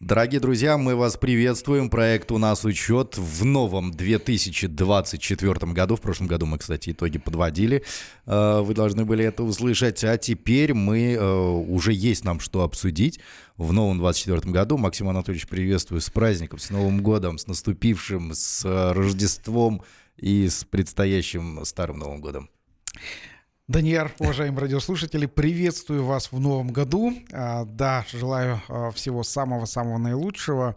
Дорогие друзья, мы вас приветствуем. Проект «У нас учет» в новом 2024 году. В прошлом году мы, кстати, итоги подводили. Э, вы должны были это услышать. А теперь мы э, уже есть нам что обсудить в новом 2024 году. Максим Анатольевич, приветствую с праздником, с Новым годом, с наступившим, с Рождеством и с предстоящим Старым Новым годом. Даниэр, уважаемые радиослушатели, приветствую вас в новом году. А, да, желаю а, всего самого-самого наилучшего.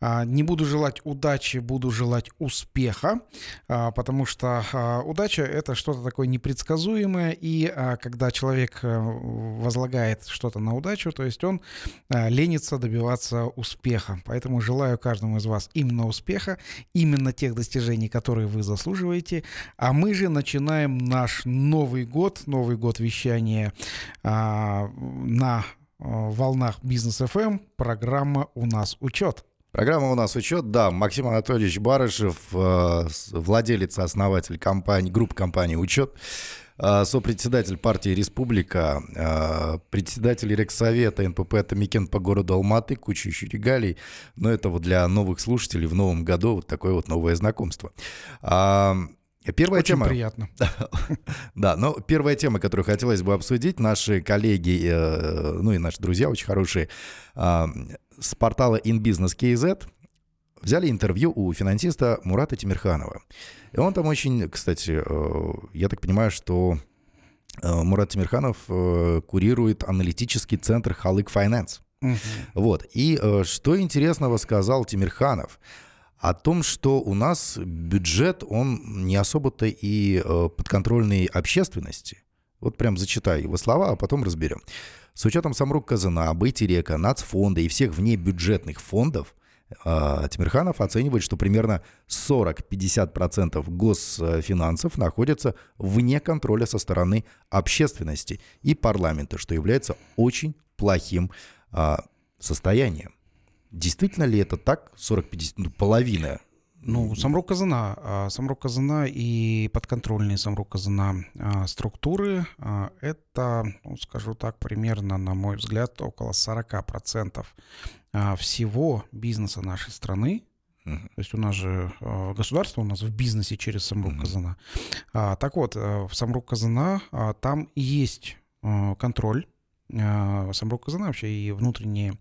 А, не буду желать удачи, буду желать успеха, потому что удача — это что-то такое непредсказуемое, и когда человек э, возлагает что-то на удачу, то есть он ленится добиваться успеха. Поэтому желаю каждому из вас именно успеха, именно тех достижений, которые вы заслуживаете. А мы же начинаем наш Новый год год, Новый год вещания а, на а, волнах Бизнес FM. Эм. Программа «У нас учет». Программа «У нас учет», да. Максим Анатольевич Барышев, э, владелец, основатель компании, группы компании «Учет», сопредседатель партии «Республика», председатель Регсовета НПП «Атамекен» по городу Алматы, куча еще регалий. Но это вот для новых слушателей в новом году вот такое вот новое знакомство. Первая Очень тема. приятно. да, но первая тема, которую хотелось бы обсудить, наши коллеги, э, ну и наши друзья очень хорошие, э, с портала InBusiness.kz взяли интервью у финансиста Мурата Тимирханова. И он там очень, кстати, э, я так понимаю, что э, Мурат Тимирханов э, курирует аналитический центр Халык Finance. Угу. Вот. И э, что интересного сказал Тимирханов – о том, что у нас бюджет, он не особо-то и э, подконтрольный общественности. Вот прям зачитаю его слова, а потом разберем. С учетом Самрук Казана, Байтерека, Нацфонда и всех внебюджетных фондов, э, Тимирханов оценивает, что примерно 40-50% госфинансов находятся вне контроля со стороны общественности и парламента, что является очень плохим э, состоянием. Действительно ли это так? 40-50, ну, половина ну, Самрук Казана. А, Самрук Казана и подконтрольные Самрук Казана а, структуры а, — это, ну, скажу так, примерно, на мой взгляд, около 40% всего бизнеса нашей страны. Uh-huh. То есть у нас же государство у нас в бизнесе через Самрук uh-huh. Казана. Так вот, э, в Самрук Казана там есть контроль Самрук Казана вообще и внутренние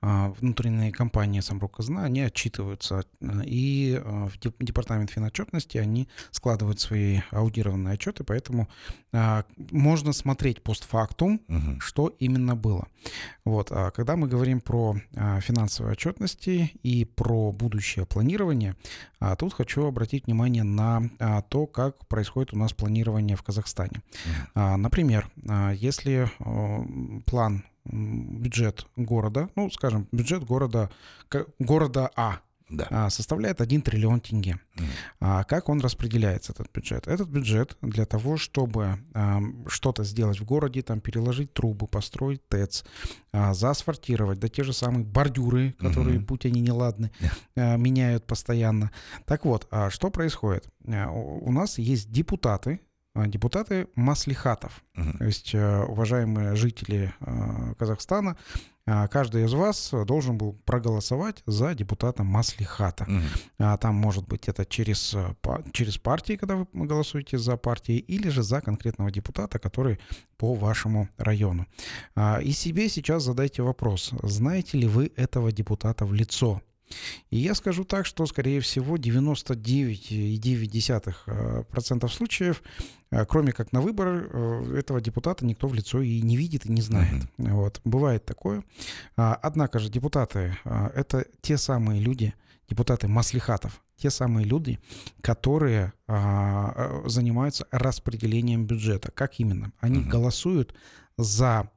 внутренние компании Самрук Казна, они отчитываются, э, и э, в департамент финотчетности они складывают свои аудированные отчеты, поэтому а, можно смотреть постфактум, угу. что именно было. Вот. А когда мы говорим про финансовые отчетности и про будущее планирование, тут хочу обратить внимание на то, как происходит у нас планирование в Казахстане. Угу. Например, если план бюджет города, ну, скажем, бюджет города, города А, да. А, составляет 1 триллион тенге. Mm. А как он распределяется, этот бюджет? Этот бюджет для того, чтобы а, что-то сделать в городе, там переложить трубы, построить ТЭЦ, а, заасфальтировать, да те же самые бордюры, которые, mm-hmm. будь они неладны, а, меняют постоянно. Так вот, а что происходит? У нас есть депутаты, депутаты маслихатов. Uh-huh. То есть, э, уважаемые жители э, Казахстана, а, каждый из вас должен был проголосовать за депутата Маслихата. Uh-huh. Там может быть это через, э, через партии, когда вы голосуете за партии, или же за конкретного депутата, который по вашему району. И себе сейчас задайте вопрос, знаете ли вы этого депутата в лицо? И я скажу так, что, скорее всего, 99,9% э, случаев, э, кроме как на выборы, э, этого депутата никто в лицо и не видит, и не знает. Mm-hmm. Вот. Бывает такое. А, однако же депутаты — это те самые люди, депутаты маслихатов, те самые люди, которые а, занимаются распределением бюджета. Как именно? Они mm-hmm. голосуют за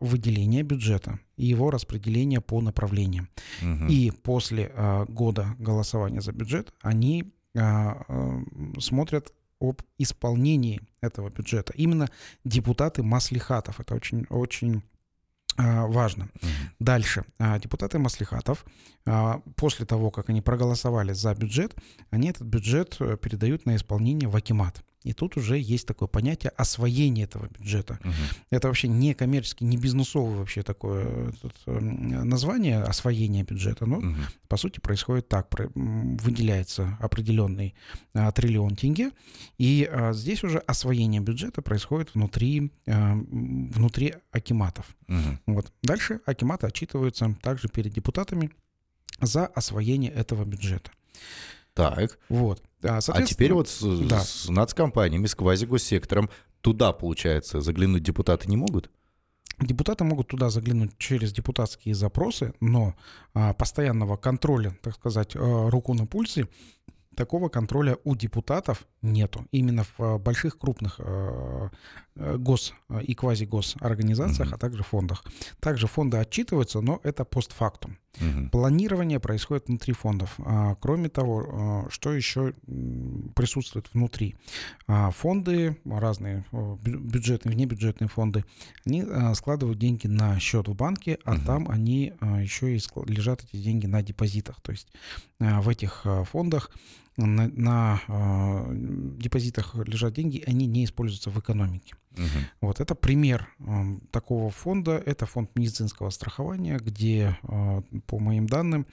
выделение бюджета и его распределение по направлениям. Угу. И после а, года голосования за бюджет они а, смотрят об исполнении этого бюджета. Именно депутаты маслихатов. Это очень, очень важно. Угу. Дальше. Депутаты маслихатов, после того, как они проголосовали за бюджет, они этот бюджет э, передают на исполнение в Акимат. И тут уже есть такое понятие освоения этого бюджета. Мгм. Это вообще не коммерческий, не бизнесовое вообще такое э, тут, э, название освоения бюджета, но Мгм. по сути происходит так, выделяется определенный а, триллион тенге, и а, здесь уже освоение бюджета происходит внутри, а, внутри акиматов. Мгм. Вот. Дальше акиматы отчитываются также перед депутатами за освоение этого бюджета. Так. Вот. А, А теперь вот с, да. с нацкомпаниями, с квазигоссектором, туда, получается, заглянуть депутаты не могут? Депутаты могут туда заглянуть через депутатские запросы, но а, постоянного контроля, так сказать, а, руку на пульсе, такого контроля у депутатов нету. Именно в а, больших крупных а, а, гос и квазигосорганизациях, Мгм. а также фондах. Также фонды отчитываются, но это постфактум. Мгм. Планирование происходит внутри фондов. А, Кроме того, что еще присутствует внутри? А, Фонды, разные бю- бюджетные, внебюджетные фонды, они складывают деньги на счет в банке, а Мгм. там они еще и лежат эти деньги на депозитах. То есть в этих фондах на, на, а, депозитах лежат деньги, они не используются в экономике. Мгм. Вот это пример ам, такого фонда. Это фонд медицинского страхования, где, а, по моим данным,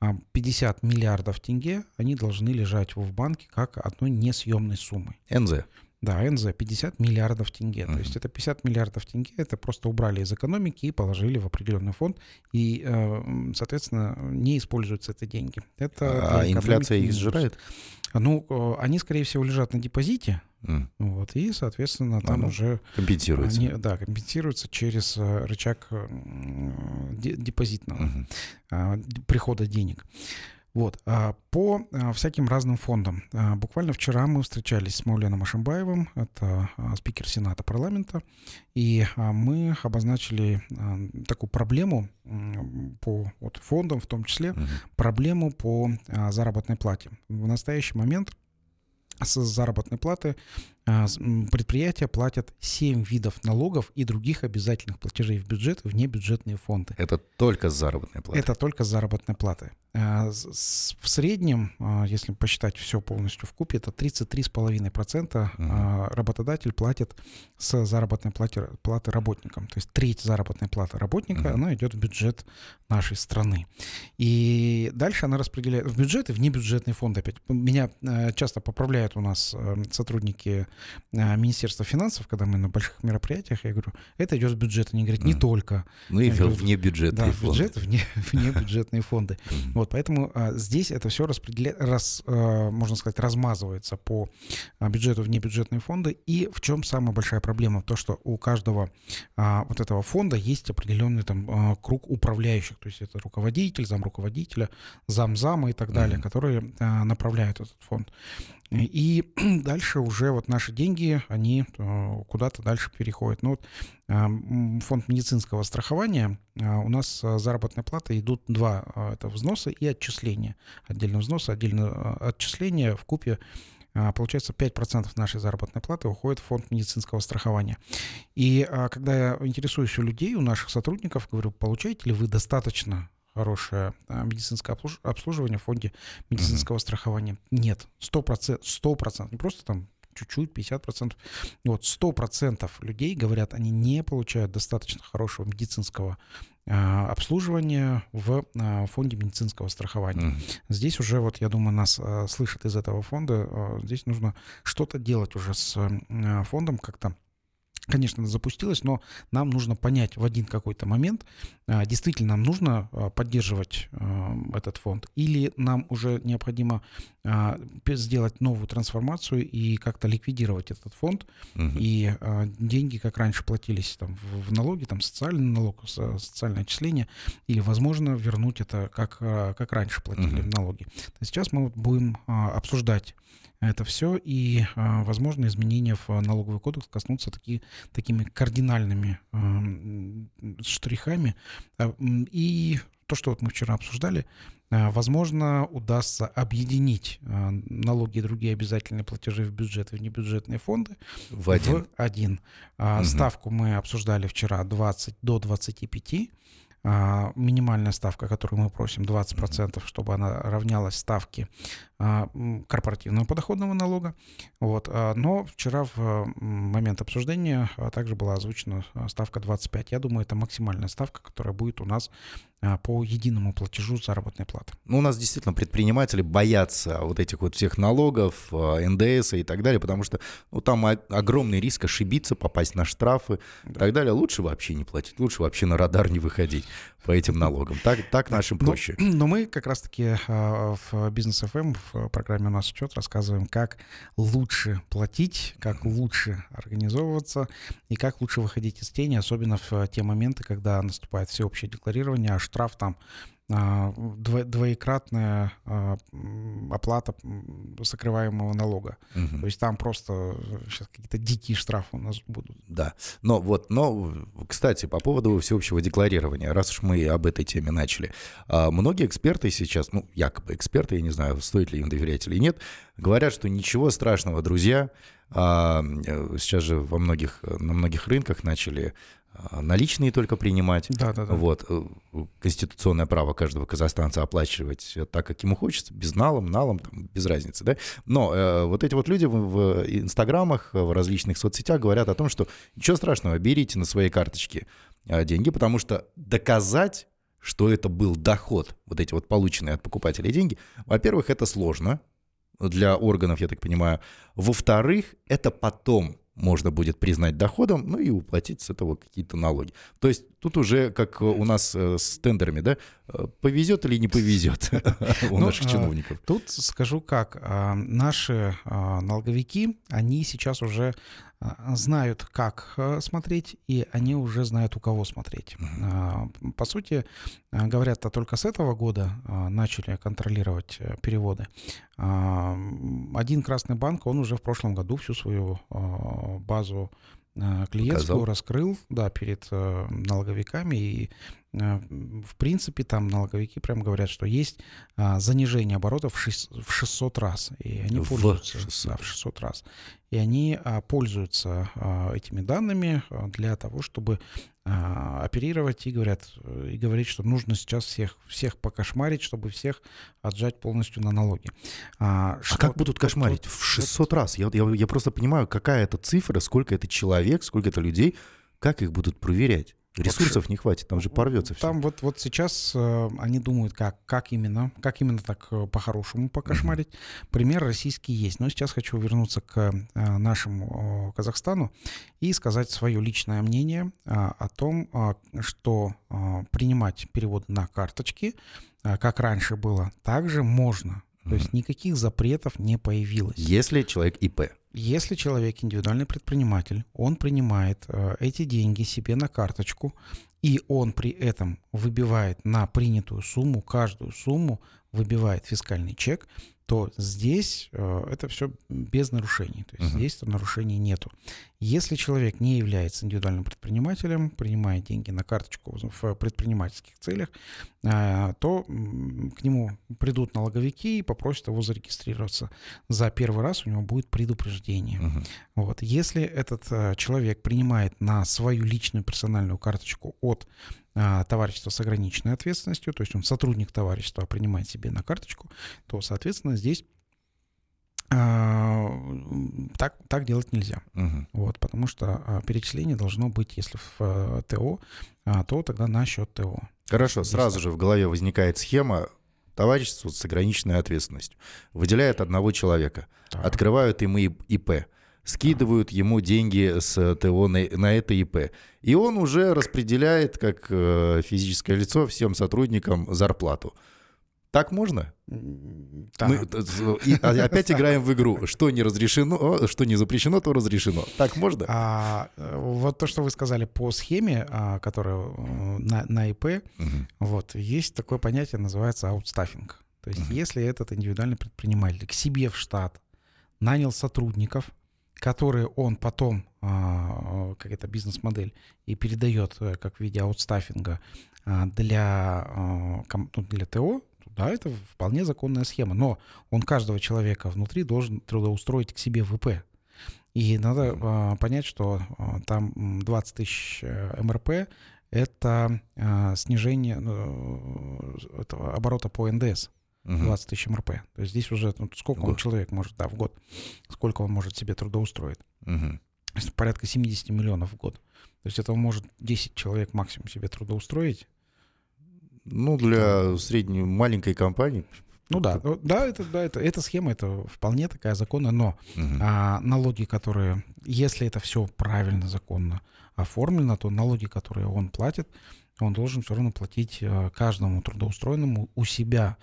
а, 50 миллиардов тенге они должны лежать в банке как одной несъемной суммой. НЗ. Да, НЗ 50 миллиардов тенге. То Мгм. есть это 50 миллиардов тенге, это просто убрали из экономики и положили в определенный фонд, и, э, соответственно, не используются эти деньги. Это А для инфляция их сжирает? Ну, э, они, скорее всего, лежат на депозите, М, вот, и, соответственно, там ну, уже Компенсируется. они, да, компенсируется через э, рычаг депозитного а, д- прихода денег. Вот. а По а, всяким разным фондам. А, Буквально вчера мы встречались с Мауленом Ашимбаевым, это спикер Сената парламента, и мы обозначили такую проблему по вот, фондам, в том числе Мгм. проблему по заработной плате. В настоящий момент с заработной платы предприятия платят 7 видов налогов и других обязательных платежей в бюджет, в небюджетные фонды. Это только с заработной платы. Это только. А, с- с- В среднем, а, если посчитать все полностью в купе, это 33,5% Мгм. а, работодатель платит с заработной платы, платы работникам. То есть треть заработной платы работника, Мгм. она идет в бюджет нашей страны. И дальше она распределяет в бюджет и в небюджетные фонды опять. Меня э, часто поправляют у нас э, сотрудники Министерства финансов, когда мы на больших мероприятиях, я говорю, это идет в бюджет. Они говорят, не Мгм. только. Ну и говорю, вне Да, бюджетные в бюджет, вне, вне бюджетные фонды. Мгм. Вот, поэтому а, здесь это все распределяет, раз, а, можно сказать, размазывается по а, бюджету в небюджетные фонды. И в чем самая большая проблема? То, что у каждого а, вот этого фонда есть определенный там а, круг управляющих. То есть это руководитель, замруководителя, замзама и так далее, Мгм. которые а, направляют этот фонд. И дальше уже вот наши деньги, они э, куда-то дальше переходят. Ну вот а, фонд медицинского страхования, а, у нас а, заработная плата идут два, это взносы и отчисления. Отдельно взносы, отдельно отчисления в купе Получается, 5% нашей заработной платы уходит в фонд медицинского страхования. И когда я интересуюсь у людей, у наших сотрудников, говорю, получаете ли вы достаточно хорошее а, медицинское обслуж- обслуживание в фонде медицинского страхования? Нет, 100%, 100%, не просто там чуть-чуть, 50%. Вот 100% людей говорят, они не получают достаточно хорошего медицинского а, обслуживания в а, фонде медицинского страхования. Мгм. Здесь уже, вот я думаю, нас а, слышат из этого фонда. Здесь нужно что-то делать уже с фондом как-то. Конечно, это запустилось, но нам нужно понять в один какой-то момент, а, действительно нам нужно а, поддерживать а, этот фонд, или нам уже необходимо сделать новую трансформацию и как-то ликвидировать этот фонд, Мгм. и деньги, как раньше платились там, в, налоги, там социальный налог, со- социальное отчисление, или, возможно, вернуть это, как, как раньше платили Мгм. налоги. Сейчас мы будем обсуждать это все, и, а, возможно, изменения в а, налоговый кодекс коснутся таки, такими кардинальными а, штрихами. И то, что вот мы вчера обсуждали, возможно, удастся объединить налоги и другие обязательные платежи в бюджет и в небюджетные фонды В один. в один. Мгм. Ставку мы обсуждали вчера 20 до 25. а, минимальная ставка, которую мы просим, 20%, чтобы она равнялась ставке корпоративного подоходного налога. Вот. А, но вчера в момент обсуждения также была озвучена ставка 25. Я думаю, это максимальная ставка, которая будет у нас по единому платежу заработной платы. Ну, у нас действительно предприниматели боятся вот этих вот всех налогов, НДС и так далее, потому что ну, там огромный риск ошибиться, попасть на штрафы и так далее. Лучше вообще не платить, лучше вообще на радар не выходить по этим налогам. Так, так нашим проще. Но, но мы как раз-таки в бизнес FM в программе «У нас учет» рассказываем, как лучше платить, как лучше организовываться и как лучше выходить из тени, особенно в те моменты, когда наступает всеобщее декларирование, а штраф там двоекратная а, оплата сокрываемого налога. Угу. То есть там просто сейчас какие-то дикие штрафы у нас будут. Да. Но вот, но, кстати, по поводу всеобщего декларирования, раз уж мы об этой теме начали, а, многие эксперты сейчас, ну, якобы эксперты, я не знаю, стоит ли им доверять или нет, говорят, что ничего страшного, друзья, сейчас же во многих, на многих рынках начали а, наличные только принимать. Да, да, да. Вот. Э, конституционное право каждого казахстанца оплачивать так, как ему хочется, без налом, налом, там, без разницы, да. Но э, вот эти вот люди в, в инстаграмах, в различных соцсетях говорят о том, что ничего страшного, берите на свои карточки э, деньги, потому что доказать что это был доход, вот эти вот полученные от покупателей деньги, во-первых, это сложно для органов, я так понимаю. Во-вторых, это потом можно будет признать доходом, ну и уплатить с этого какие-то налоги. То есть тут уже как у нас э, с тендерами, да, э, повезет или не повезет у ну, наших чиновников. Тут скажу как, наши налоговики, они сейчас уже знают, как э, смотреть, и они уже знают, у кого смотреть. По сути, говорят, а только с этого года начали контролировать переводы. Один красный банк, он уже в прошлом году всю свою базу Э, клиентскую Показал. раскрыл, да, перед э, налоговиками. И, в принципе, там налоговики прям говорят, что есть э, занижение оборотов в, шесть, в 600 раз. И они в пользуются 600. Да, в 600 раз. И они э, пользуются э, этими данными для того, чтобы а, оперировать и говорят, э, и говорить, что нужно сейчас всех, всех покошмарить, чтобы всех отжать полностью на налоги. А, а как будут кошмарить? в 600 раз. Я, я, я просто понимаю, какая это цифра, сколько это человек, сколько это людей, как их будут проверять? Ресурсов не хватит, там же порвется все. Там вот, вот сейчас э, они думают, как, как именно, как именно так э, по-хорошему покошмарить. Mm-hmm. Пример российский есть. Но сейчас хочу вернуться к э, нашему э, Казахстану и сказать свое личное мнение э, о том, э, что э, принимать перевод на карточки, э, как раньше было, также можно. Mm-hmm. То есть никаких запретов не появилось. Если человек ИП. Если человек индивидуальный предприниматель, он принимает э, эти деньги себе на карточку, и он при этом выбивает на принятую сумму, каждую сумму выбивает фискальный чек, то здесь э, это все без нарушений. То есть uh-huh. здесь нарушений нету. Если человек не является индивидуальным предпринимателем, принимает деньги на карточку в предпринимательских целях, э, то к нему придут налоговики и попросят его зарегистрироваться. За первый раз у него будет предупреждение. Uh-huh. Вот. Если этот э, человек принимает на свою личную персональную карточку от товарищество с ограниченной ответственностью, то есть он сотрудник товарищества, а принимает себе на карточку, то, соответственно, здесь а, так, так делать нельзя. Угу. Вот, потому что а, перечисление должно быть, если в а, ТО, а, то тогда на счет ТО. Хорошо, Здесь сразу так. же в голове возникает схема товарищества с ограниченной ответственностью. Выделяют одного человека, так. открывают ему ИП скидывают ему деньги с ТО на, на это ИП. И он уже распределяет, как э, физическое лицо, всем сотрудникам зарплату. Так можно? Да. Мы и, опять играем в игру. Что не разрешено, что не запрещено, то разрешено. Так можно? А, вот то, что вы сказали по схеме, а, которая э, на, на ИП, угу. вот, есть такое понятие, называется аутстаффинг. То есть, угу. если этот индивидуальный предприниматель к себе в штат нанял сотрудников, которые он потом, а, как это бизнес-модель, и передает э, как в виде аутстаффинга а, для, а, ну, для ТО, да, это вполне законная схема. Но он каждого человека внутри должен трудоустроить к себе в ИП. И надо понять, что там 20 тысяч э, МРП это снижение ну, этого оборота по НДС. 20 тысяч МРП. То есть здесь уже ну, сколько он человек может, да, в год, сколько он может себе трудоустроить. Угу. Порядка 70 миллионов в год. То есть это может 10 человек максимум себе трудоустроить. Ну, для средней маленькой компании. Ну да, да, это, да, это, эта схема, это вполне такая законная, но угу. а, налоги, которые, если это все правильно, законно оформлено, то налоги, которые он платит, он должен все равно платить а, каждому трудоустроенному у себя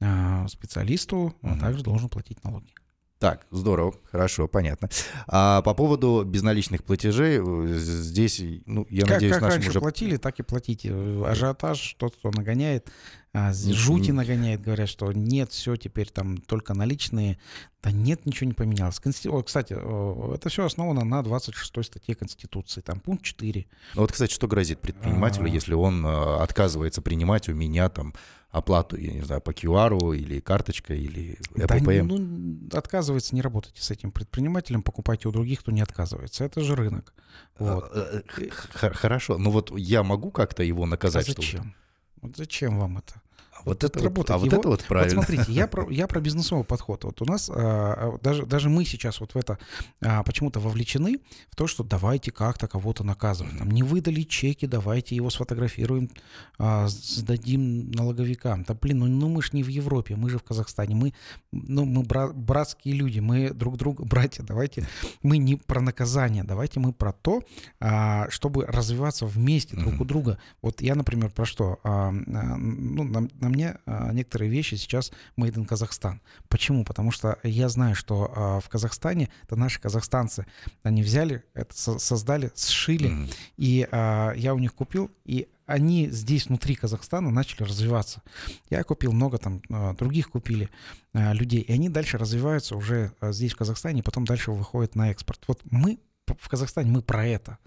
а, специалисту, угу. а также должен платить налоги. Так, здорово, хорошо, понятно. А по поводу безналичных платежей, э, здесь, ну, я как, надеюсь, как нашим раньше уже... платили, так и платите. Ажиотаж, тот, кто нагоняет, а, жути нагоняет, говорят, что нет, все, теперь там только наличные. Да нет, ничего не поменялось. Конститу... О, кстати, это все основано на 26 статье Конституции, там пункт 4. Ну вот, кстати, что грозит предпринимателю, а... если он э, отказывается принимать у меня там оплату, я не знаю, по QR или карточкой, или ЭППМ? Да, ну, отказывается, не работайте с этим предпринимателем, покупайте у других, кто не отказывается. Это же рынок. А, вот. Э, хорошо, но вот я могу как-то его наказать? А зачем? Вот зачем вам это? Вот, это работает. А вот Его, это вот правильно. Вот смотрите, я про, я про бизнесовый подход. Вот у нас а, а, даже, даже мы сейчас вот в это а, почему-то вовлечены в то, что давайте как-то кого-то наказывать. Там, не выдали чеки, давайте его сфотографируем, а, сдадим налоговикам. Да блин, ну, ну мы же не в Европе, мы же в Казахстане. Мы, ну, мы бра- братские люди, мы друг друга братья. Давайте мы не про наказание, давайте мы про то, а, чтобы развиваться вместе друг у друга. Вот я, например, про что? А, а, ну, нам, нам мне а, некоторые вещи сейчас made in Казахстан. Почему? Потому что я знаю, что а, в Казахстане, это наши казахстанцы, они взяли, это создали, сшили, mm-hmm. и а, я у них купил, и они здесь внутри Казахстана начали развиваться. Я купил много там, других купили людей, и они дальше развиваются уже здесь в Казахстане, и потом дальше выходят на экспорт. Вот мы в Казахстане мы про это.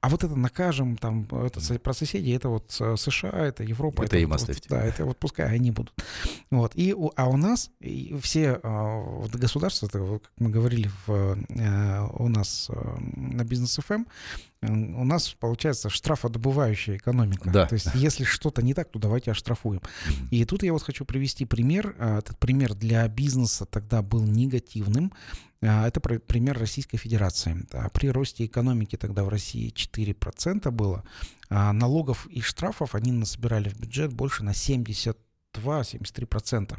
А вот это накажем, там, это про соседей, это вот э, США, это Европа. Это, это им вот, оставьте. Да, это вот пускай они будут. Вот. И, а у нас все а, государства, это, как мы говорили в, э, у нас э, на бизнес ФМ, у нас получается штрафодобывающая экономика. Да. То есть если что-то не так, то давайте оштрафуем. И тут я вот хочу привести пример. Этот пример для бизнеса тогда был негативным. Это пример Российской Федерации. При росте экономики тогда в России России 4% было, а налогов и штрафов они насобирали в бюджет больше на 70 2-73%.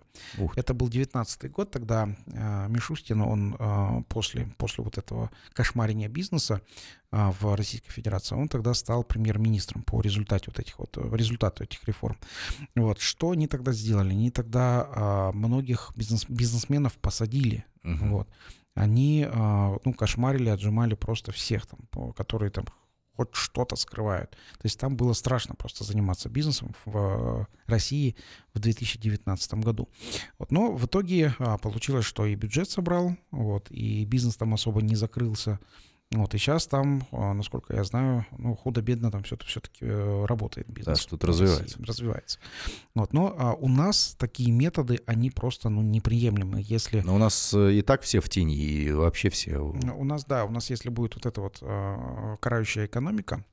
Это был 19 год, тогда э, Мишустин, он э, после, после вот этого кошмарения бизнеса э, в Российской Федерации, он тогда стал премьер-министром по результате вот этих вот, результату этих реформ. Вот, что они тогда сделали? Они тогда э, многих бизнес, бизнесменов посадили. Угу. Вот они ну, кошмарили, отжимали просто всех, там, которые там хоть что-то скрывают. То есть там было страшно просто заниматься бизнесом в э, России в 2019 году. Вот, но в итоге а, получилось, что и бюджет собрал, вот, и бизнес там особо не закрылся. Вот, и сейчас там, а, насколько я знаю, ну, худо-бедно там все-таки, все-таки э, работает бизнес. Да, что-то развивается. Развивается. Вот, но а, у нас такие методы, они просто ну, неприемлемы. Если... Но у нас э, и так все в тени, и вообще все... У нас, да, у нас если будет вот эта вот а, карающая экономика,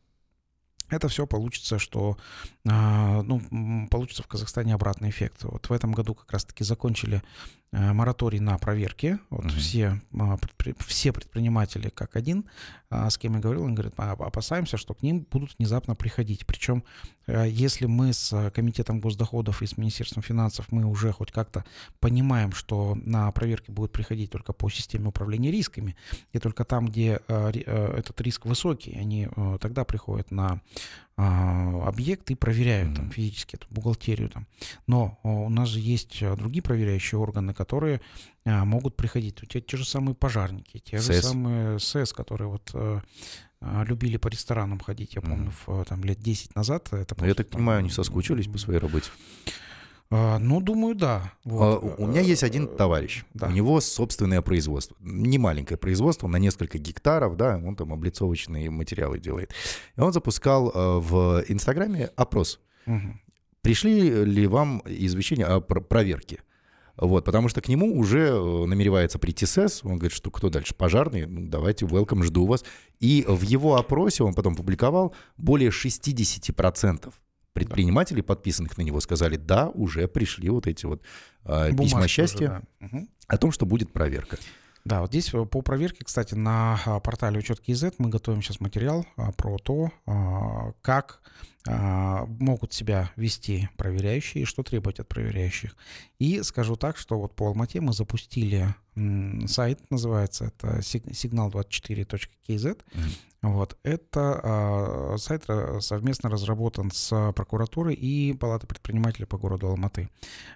это все получится, что ну, получится в Казахстане обратный эффект. Вот в этом году как раз-таки закончили мораторий на проверки. Вот угу. все, а, все предприниматели как один, а, с кем я говорил, они говорят, опасаемся, что к ним будут внезапно приходить. Причем, э, если мы с Комитетом госдоходов и с Министерством финансов, мы уже хоть как-то понимаем, что на проверки будут приходить только по системе управления рисками, и только там, где э, этот риск высокий, они тогда приходят на а, объект и проверяют там физически эту бухгалтерию там. Но у нас же есть другие проверяющие органы, которые а, могут приходить. У тебя те же самые пожарники, те СС. же самые СС, которые вот а, любили по ресторанам ходить, я помню, в, там лет 10 назад. Это просто, я так там, понимаю, они соскучились по своей работе. А, ну, думаю, да. Вот. А, у меня есть один товарищ. Да. У него собственное производство. Не маленькое производство, на несколько гектаров, да, он там облицовочные материалы делает. И он запускал в Инстаграме опрос. Угу. Пришли ли вам извещения о проверке? Вот, потому что к нему уже э, намеревается прийти СЭС, он говорит, что кто дальше, пожарный, ну, давайте, welcome, жду вас. И в его опросе, он потом публиковал, более 60% предпринимателей, подписанных на него, сказали, да, уже пришли вот эти вот э, письма счастья уже, да. о том, что будет проверка. Да, вот здесь э, по проверке, кстати, на а, портале учет КИЗ мы готовим сейчас материал а, про то, как могут себя вести проверяющие что требовать от проверяющих. И скажу так, что вот по Алмате мы запустили сайт, называется это signal24.kz. Вот. Это э, сайт совместно разработан с прокуратурой и Палатой предпринимателей по городу Алматы.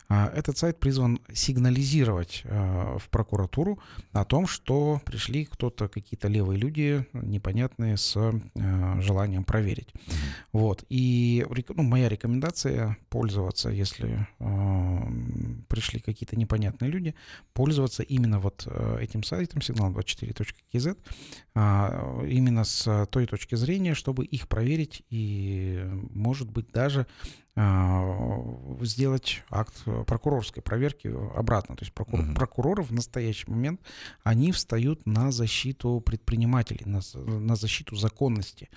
Э, этот сайт призван сигнализировать э, в прокуратуру о том, что пришли кто-то, какие-то левые люди, непонятные, с э, желанием проверить. Вот. И ну, моя рекомендация пользоваться, если э, пришли какие-то непонятные люди, пользоваться именно вот э, этим сайтом signal24.kz, э, именно с той точки зрения, чтобы их проверить и, может быть, даже а, сделать акт прокурорской проверки обратно. То есть прокур, угу. прокуроры в настоящий момент, они встают на защиту предпринимателей, на, на защиту законности.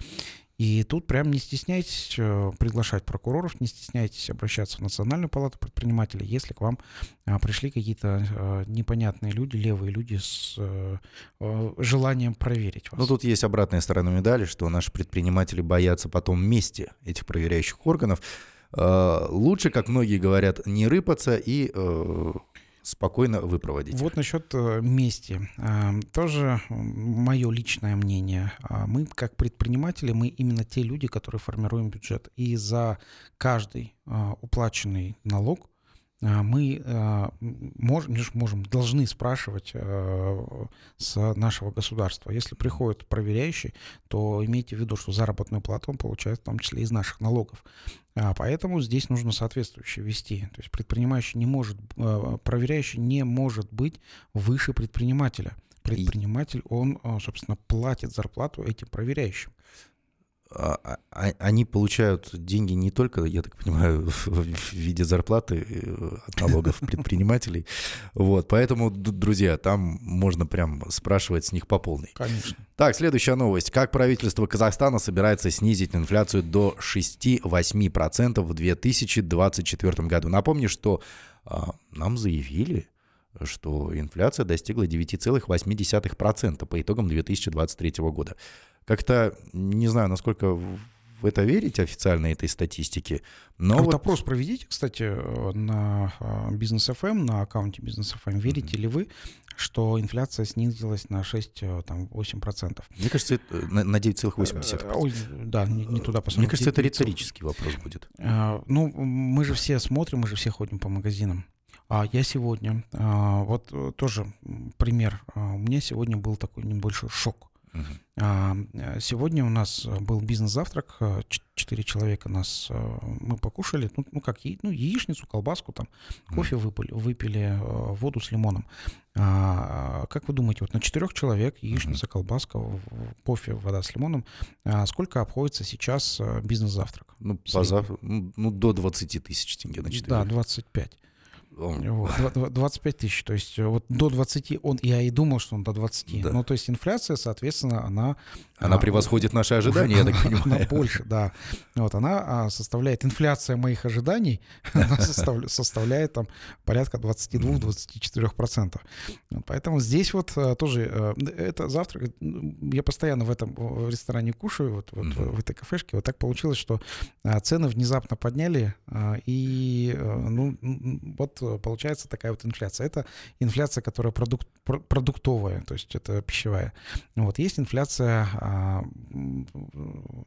И тут прям не стесняйтесь э, приглашать прокуроров, не стесняйтесь обращаться в Национальную палату предпринимателей, если к вам а, пришли какие-то э, непонятные люди, левые люди с э, желанием проверить вас. Ну, тут есть обратная сторона медали, что наши предприниматели боятся потом мести этих проверяющих органов. Лучше, как многие говорят, не рыпаться и спокойно выпроводить. Вот насчет э, мести. А, тоже мое личное мнение. А, мы, как предприниматели, мы именно те люди, которые формируем бюджет. И за каждый а, уплаченный налог мы можем, можем, должны спрашивать с нашего государства. Если приходит проверяющий, то имейте в виду, что заработную плату он получает в том числе из наших налогов. А, поэтому здесь нужно соответствующее вести. То есть предпринимающий не может, а, проверяющий не может быть выше предпринимателя. Предприниматель, он, а, собственно, платит зарплату этим проверяющим. А, а, а, они получают деньги не только, я так понимаю, в виде зарплаты э, от налогов предпринимателей. Вот, поэтому, друзья, там можно прям спрашивать с них по полной. Конечно. Так, следующая новость. Как правительство Казахстана собирается снизить инфляцию до 6-8% в 2024 году? Напомню, что а, нам заявили, что инфляция достигла 9,8% по итогам 2023 года. Как-то не знаю, насколько в это верите официально этой статистике. Но а вот, вот опрос проведите, кстати, на а, бизнес FM, на аккаунте бизнес FM. Верите mm-hmm. ли вы, что инфляция снизилась на 6-8%? Мне кажется, это на 9,8%. Э, ой, да, не, не туда посмотрим. Мне кажется, это риторический вопрос будет. А, ну, мы же все смотрим, мы же все ходим по магазинам. А я сегодня, а, вот э, тоже пример, у меня сегодня был такой небольшой шок. Uh-huh. Сегодня у нас был бизнес-завтрак, четыре человека нас, мы покушали, ну, ну как, ну, яичницу, колбаску, там, кофе выпили, выпили воду с лимоном. А, как вы думаете, вот на четырех человек яичница, uh-huh. колбаска, кофе, вода с лимоном, сколько обходится сейчас бизнес-завтрак? Ну, по зав... ну, до 20 тысяч тенге на 4. Да, 25. Вот, 25 тысяч, то есть э, вот до 20, он, я и думал, что он до 20. Да. Ну, то есть инфляция, соответственно, она она а, превосходит наши ожидания, я так понимаю. Она больше, да. Вот она а, составляет, инфляция моих ожиданий она составляет там порядка 22-24%. Поэтому здесь вот а, тоже, э, это завтрак, я постоянно в этом ресторане кушаю, вот, вот в этой кафешке, вот так получилось, что цены внезапно подняли, и, э, ну, вот получается такая вот инфляция. Это инфляция, которая продукт, продуктовая, то есть это пищевая. Вот есть инфляция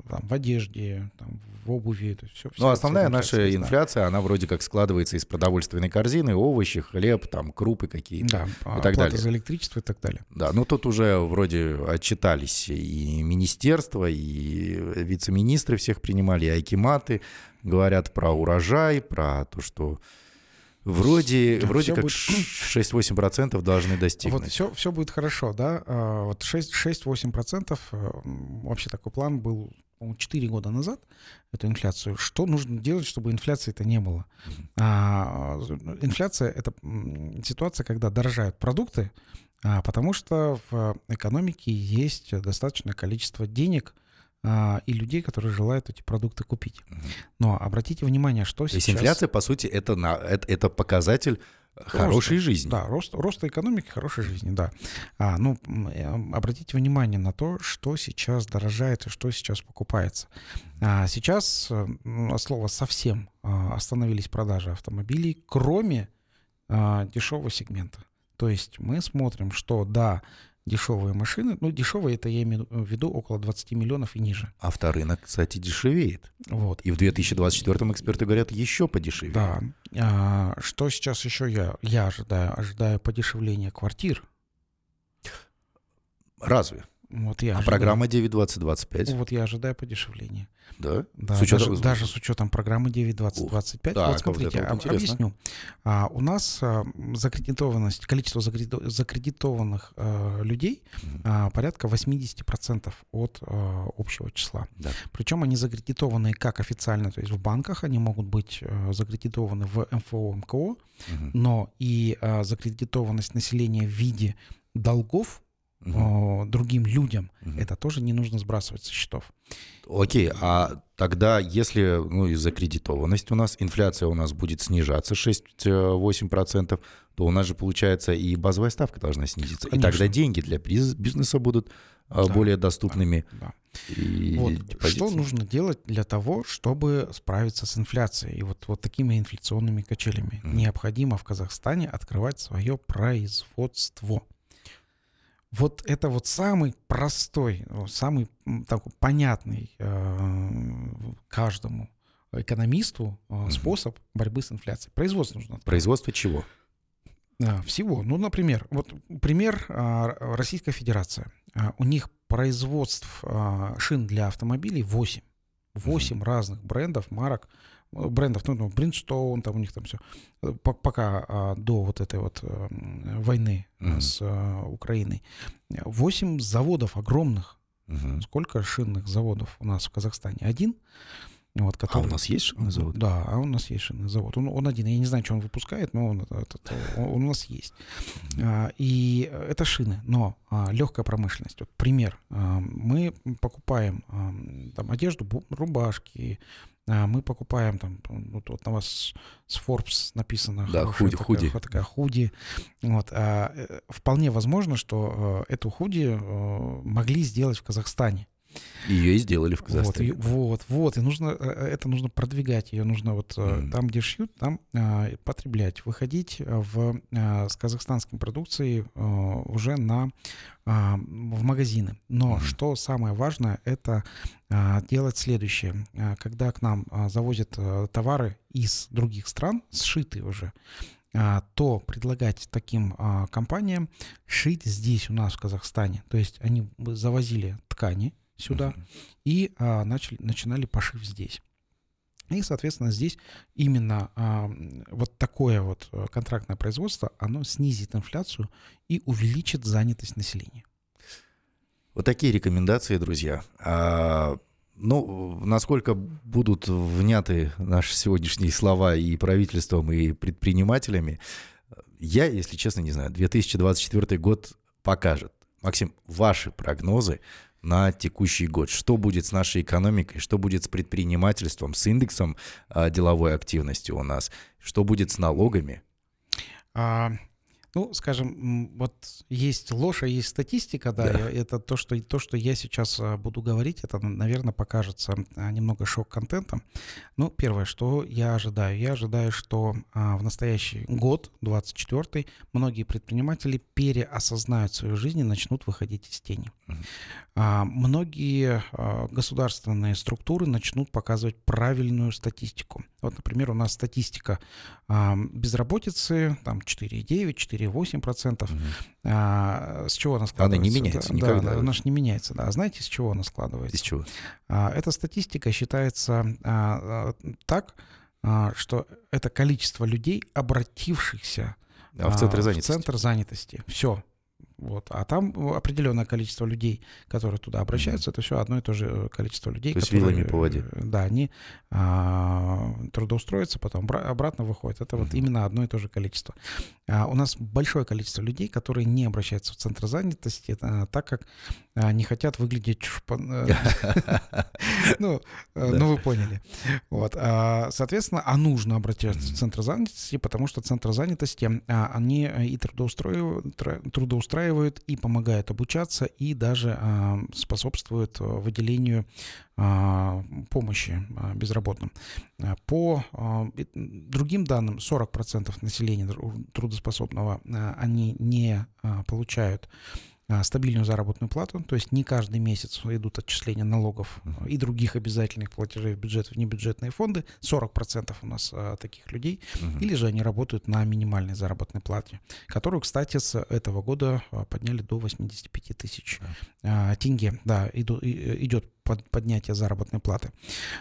там, в одежде, там, в обуви. То есть все, ну, основная наша инфляция, она вроде как складывается из продовольственной корзины, овощи, хлеб, там, крупы какие-то да, и так далее. за электричество и так далее. Да, ну тут уже вроде отчитались и министерство, и вице-министры всех принимали, и айкиматы говорят про урожай, про то, что Вроде, да, вроде как будет... 6-8% должны достигнуть. Вот все, все будет хорошо, да. А, вот 6-8% э, вообще такой план был по-моему, 4 года назад, эту инфляцию, что нужно делать, чтобы инфляции это не было? А, инфляция — это ситуация, когда дорожают продукты, а, потому что в экономике есть достаточное количество денег и людей, которые желают эти продукты купить. Но обратите внимание, что То сейчас... есть инфляция, по сути, это, на, это, это показатель хорошей Роста. жизни. Да, рост, роста экономики, хорошей жизни, да. А, ну, э, обратите внимание на то, что сейчас дорожает и что сейчас покупается. А, сейчас, от слова совсем, а, остановились продажи автомобилей, кроме а, дешевого сегмента. То есть мы смотрим, что да, дешевые машины, ну, дешевые, это я имею в виду около 20 миллионов и ниже. Авторынок, кстати, дешевеет. Вот. И в 2024 эксперты говорят, еще подешевеет. Да. А, что сейчас еще я, я ожидаю? Ожидаю подешевления квартир. Разве? Вот я А ожидаю- программа 9.20.25? Вот я ожидаю подешевления. Да? Да, С учетом- даже, даже с учетом программы 9.20.25. Ух, вот вот смотрите, вот об- объясню. А, у нас а, закредитованность, количество закредито- закредитованных а, людей Мгм. а, порядка 80% от а, общего числа. Да. Причем они закредитованы как официально, то есть в банках, они могут быть а, закредитованы в МФО, МКО, Мгм. но и а, закредитованность населения в виде долгов А, другим людям, Мгм. это тоже не нужно сбрасывать со счетов. Окей, а тогда, если ну, из-за кредитованности у нас инфляция у нас будет снижаться 6-8%, то у нас же, получается, и базовая ставка должна снизиться. И Конечно. тогда деньги для биз- бизнеса будут а, Да, более доступными. Да. И Вот, что нужно делать для того, чтобы справиться с инфляцией? И вот, вот такими инфляционными качелями. Мгм. Необходимо в Казахстане открывать свое производство. Вот это вот самый простой, самый такой понятный э, каждому экономисту э, способ борьбы с инфляцией. Производство нужно открывать. Производство чего? Всего. Ну, например, вот пример а, Российская Федерация. А, У них производств а, шин для автомобилей 8. 8 разных брендов, марок, брендов, ну, ну, Bridgestone, там у них там все. Пока а, до вот этой вот а, м, войны а, Мгм. с а, Украиной. 8 заводов огромных. Мгм. Сколько шинных заводов у нас в Казахстане? Один. Вот, А который... у нас есть шинный завод? Да, а у нас есть шинный завод. Он, он один. Я не знаю, что он выпускает, но он, этот, он- он у нас есть. А, И это шины, но легкая промышленность. Вот пример. А, Мы покупаем а, там одежду, рубашки, а, мы покупаем там, вот, вот на вас с Forbes написано. Да, худи- такая- худи. такая худи. Вот, а, э, вполне возможно, что э, эту худи э, могли сделать в Казахстане. Ее и сделали в Вот, Казахстане. и, вот, вот, и нужно, э, это нужно продвигать, ее нужно вот э, Мгм. там, где шьют, там а, потреблять, выходить э, в, а, с казахстанской продукцией э, уже на, а, в магазины. Но Мгм. что самое важное, это а, делать следующее. А, Когда к нам а, завозят а, товары из других стран, сшитые уже, а, то предлагать таким а, компаниям шить здесь у нас в Казахстане. То есть они завозили ткани сюда, и а, начали, начинали пошив здесь. И, соответственно, здесь именно а, вот такое вот э, контрактное производство, оно снизит инфляцию и увеличит занятость населения. Вот такие рекомендации, друзья. А, ну, насколько будут вняты наши сегодняшние слова и правительством, и предпринимателями, я, если честно, не знаю. 2024 год покажет. Максим, ваши прогнозы на текущий год. Что будет с нашей экономикой, что будет с предпринимательством, с индексом а, деловой активности у нас, что будет с налогами. Ну, скажем, вот есть ложь, а есть статистика, да, Да. это то, что, то, что я сейчас а, буду говорить, это, наверное, покажется а, немного шок-контентом. Ну, первое, что я ожидаю? Я ожидаю, что а, в настоящий год, 24 многие предприниматели переосознают свою жизнь и начнут выходить из тени. А, Многие государственные структуры начнут показывать правильную статистику. Вот, например, у нас статистика безработицы, там 4,9, 4,8%. Мгм. А, С чего она Она складывается? не меняется Да, никогда. Да, она же не меняется. Да. А знаете, с чего она складывается? Из чего? А, Эта статистика считается а, а, так, а, что это количество людей, обратившихся А в центре а, занятости? В центр занятости. Все. Вот. А там определенное количество людей, которые туда обращаются, mm-hmm. это все одно и то же э, количество людей. То есть которые, вилами по воде. Да, они а, трудоустроятся, потом обратно выходят. Это mm-hmm. вот именно одно и то же количество. А, у нас большое количество людей, которые не обращаются в центр занятости, а, так как а, не хотят выглядеть шпан... Э, ну, э, ну, вы поняли. Вот. А, соответственно, а нужно обращаться в центр занятости, потому что центр занятости, а, они и трудоустраивают, трудоустраивают, и помогают обучаться, и даже способствуют выделению помощи безработным. По другим данным, 40% населения трудоспособного они не получают а, стабильную заработную плату, то есть не каждый месяц идут отчисления налогов и других обязательных платежей в бюджет, в небюджетные фонды, 40% у нас а, таких людей, или же они работают на минимальной заработной плате, которую, кстати, с этого года а, подняли до 85 тысяч uh-huh. а, тенге, да, иду, и, идет под, поднятие заработной платы.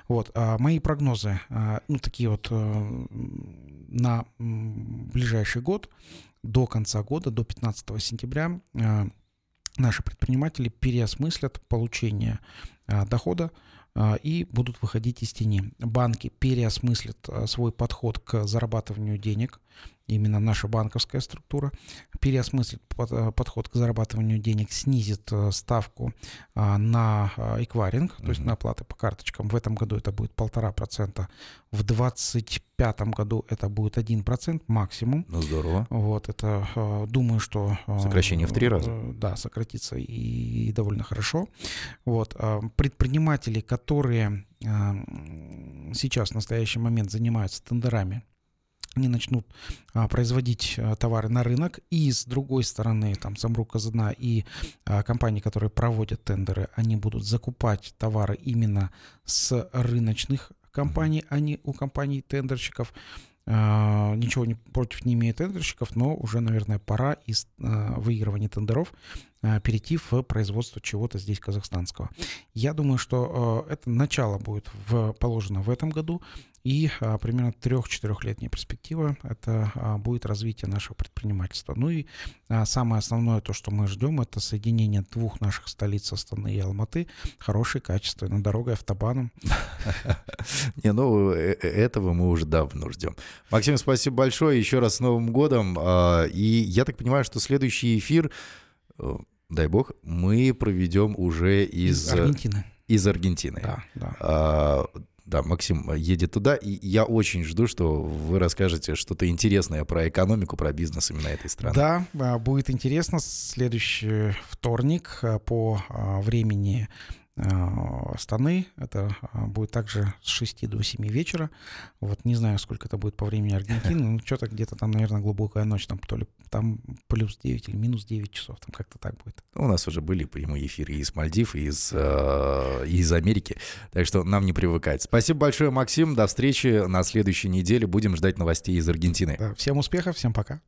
Вот, а, мои прогнозы, а, ну, такие вот а, на ближайший год, до конца года, до 15 сентября, а, наши предприниматели переосмыслят получение а, дохода а, и будут выходить из тени. Банки переосмыслят а, свой подход к зарабатыванию денег, именно наша банковская структура, переосмыслит э, подход к зарабатыванию денег, снизит э, ставку а, на эквайринг, то есть на оплаты по карточкам. В этом году это будет полтора процента, в 2025 году это будет один процент максимум. Ну здорово. Вот это, э, думаю, что... Сокращение в три раза. Да, сократится и довольно хорошо. Вот. Предприниматели, которые сейчас в настоящий момент занимаются тендерами, они начнут а, производить а, товары на рынок, и с другой стороны, там, Самрук Казана и а, компании, которые проводят тендеры, они будут закупать товары именно с рыночных компаний, а не у компаний-тендерщиков. А, ничего не, против не имеет тендерщиков, но уже, наверное, пора из а, выигрывания тендеров перейти в производство чего-то здесь казахстанского. Я думаю, что это начало будет в, положено в этом году, и а, примерно трех-четырехлетняя перспектива – это а, будет развитие нашего предпринимательства. Ну и а, самое основное, то, что мы ждем, это соединение двух наших столиц Астаны и Алматы хорошей, качественной дорогой, автобаном. Не, ну э, э, этого мы уже давно ждем. Максим, спасибо большое, еще раз с Новым годом. И я так понимаю, что следующий эфир, э, дай бог, мы проведем уже из... Из Аргентины. Из Аргентины. Да, да. Да, Максим едет туда, и я очень жду, что вы расскажете что-то интересное про экономику, про бизнес именно этой страны. Да, а, будет интересно. Следующий вторник а, по а, времени Станы. Это будет также с 6 до 7 вечера. Вот не знаю, сколько это будет по времени Аргентины. Ну, что-то где-то там, наверное, глубокая ночь. Там, то ли, там плюс 9 или минус 9 часов. Там как-то так будет. У нас уже были прямые эфиры из Мальдив, и из, э, из Америки. Так что нам не привыкать. Спасибо большое, Максим. До встречи на следующей неделе. Будем ждать новостей из Аргентины. Да, всем успехов, всем пока.